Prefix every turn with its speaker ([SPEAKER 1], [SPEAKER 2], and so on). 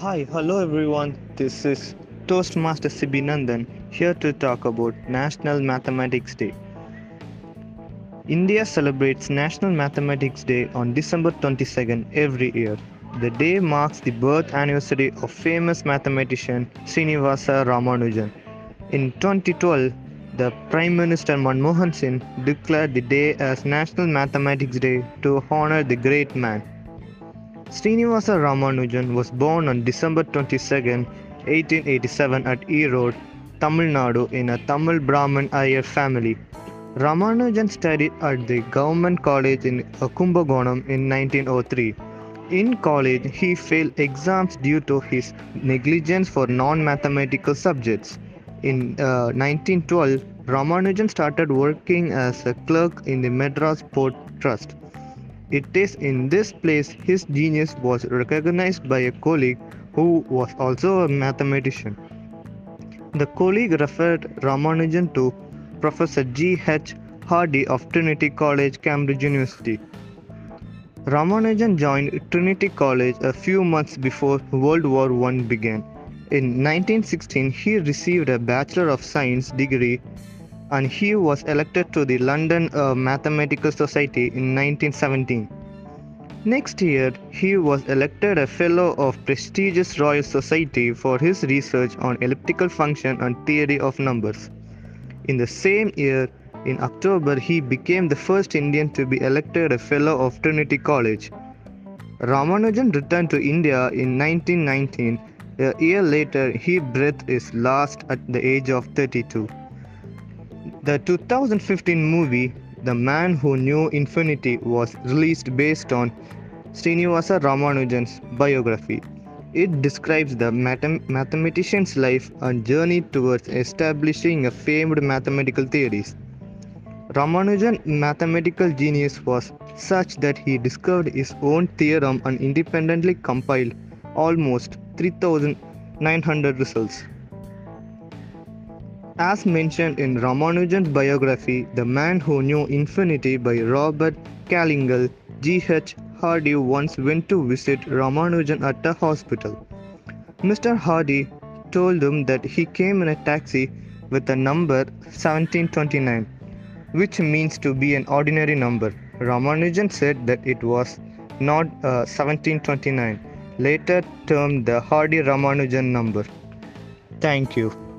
[SPEAKER 1] Hi, hello everyone. This is Toastmaster Sibi Nandan here to talk about National Mathematics Day. India celebrates National Mathematics Day on December 22nd every year. The day marks the birth anniversary of famous mathematician Srinivasa Ramanujan. In 2012, the Prime Minister Manmohan Singh declared the day as National Mathematics Day to honor the great man. Srinivasa Ramanujan was born on December 22, 1887 at Erode, Tamil Nadu in a Tamil Brahmin Iyer family. Ramanujan studied at the Government College in Kumbakonam in 1903. In college, he failed exams due to his negligence for non-mathematical subjects. In uh, 1912, Ramanujan started working as a clerk in the Madras Port Trust. It is in this place his genius was recognized by a colleague who was also a mathematician. The colleague referred Ramanujan to Professor G. H. Hardy of Trinity College, Cambridge University. Ramanujan joined Trinity College a few months before World War I began. In 1916, he received a Bachelor of Science degree and he was elected to the London uh, Mathematical Society in 1917. Next year, he was elected a Fellow of prestigious Royal Society for his research on elliptical function and theory of numbers. In the same year, in October, he became the first Indian to be elected a Fellow of Trinity College. Ramanujan returned to India in 1919. A year later, he breathed his last at the age of 32. The 2015 movie The Man Who Knew Infinity was released based on Srinivasa Ramanujan's biography. It describes the mathem- mathematician's life and journey towards establishing a famed mathematical theories. Ramanujan's mathematical genius was such that he discovered his own theorem and independently compiled almost 3900 results. As mentioned in Ramanujan's biography, The Man Who Knew Infinity by Robert Kallingal, G.H. Hardy once went to visit Ramanujan at a hospital. Mr. Hardy told him that he came in a taxi with the number 1729, which means to be an ordinary number. Ramanujan said that it was not uh, 1729, later termed the Hardy Ramanujan number. Thank you.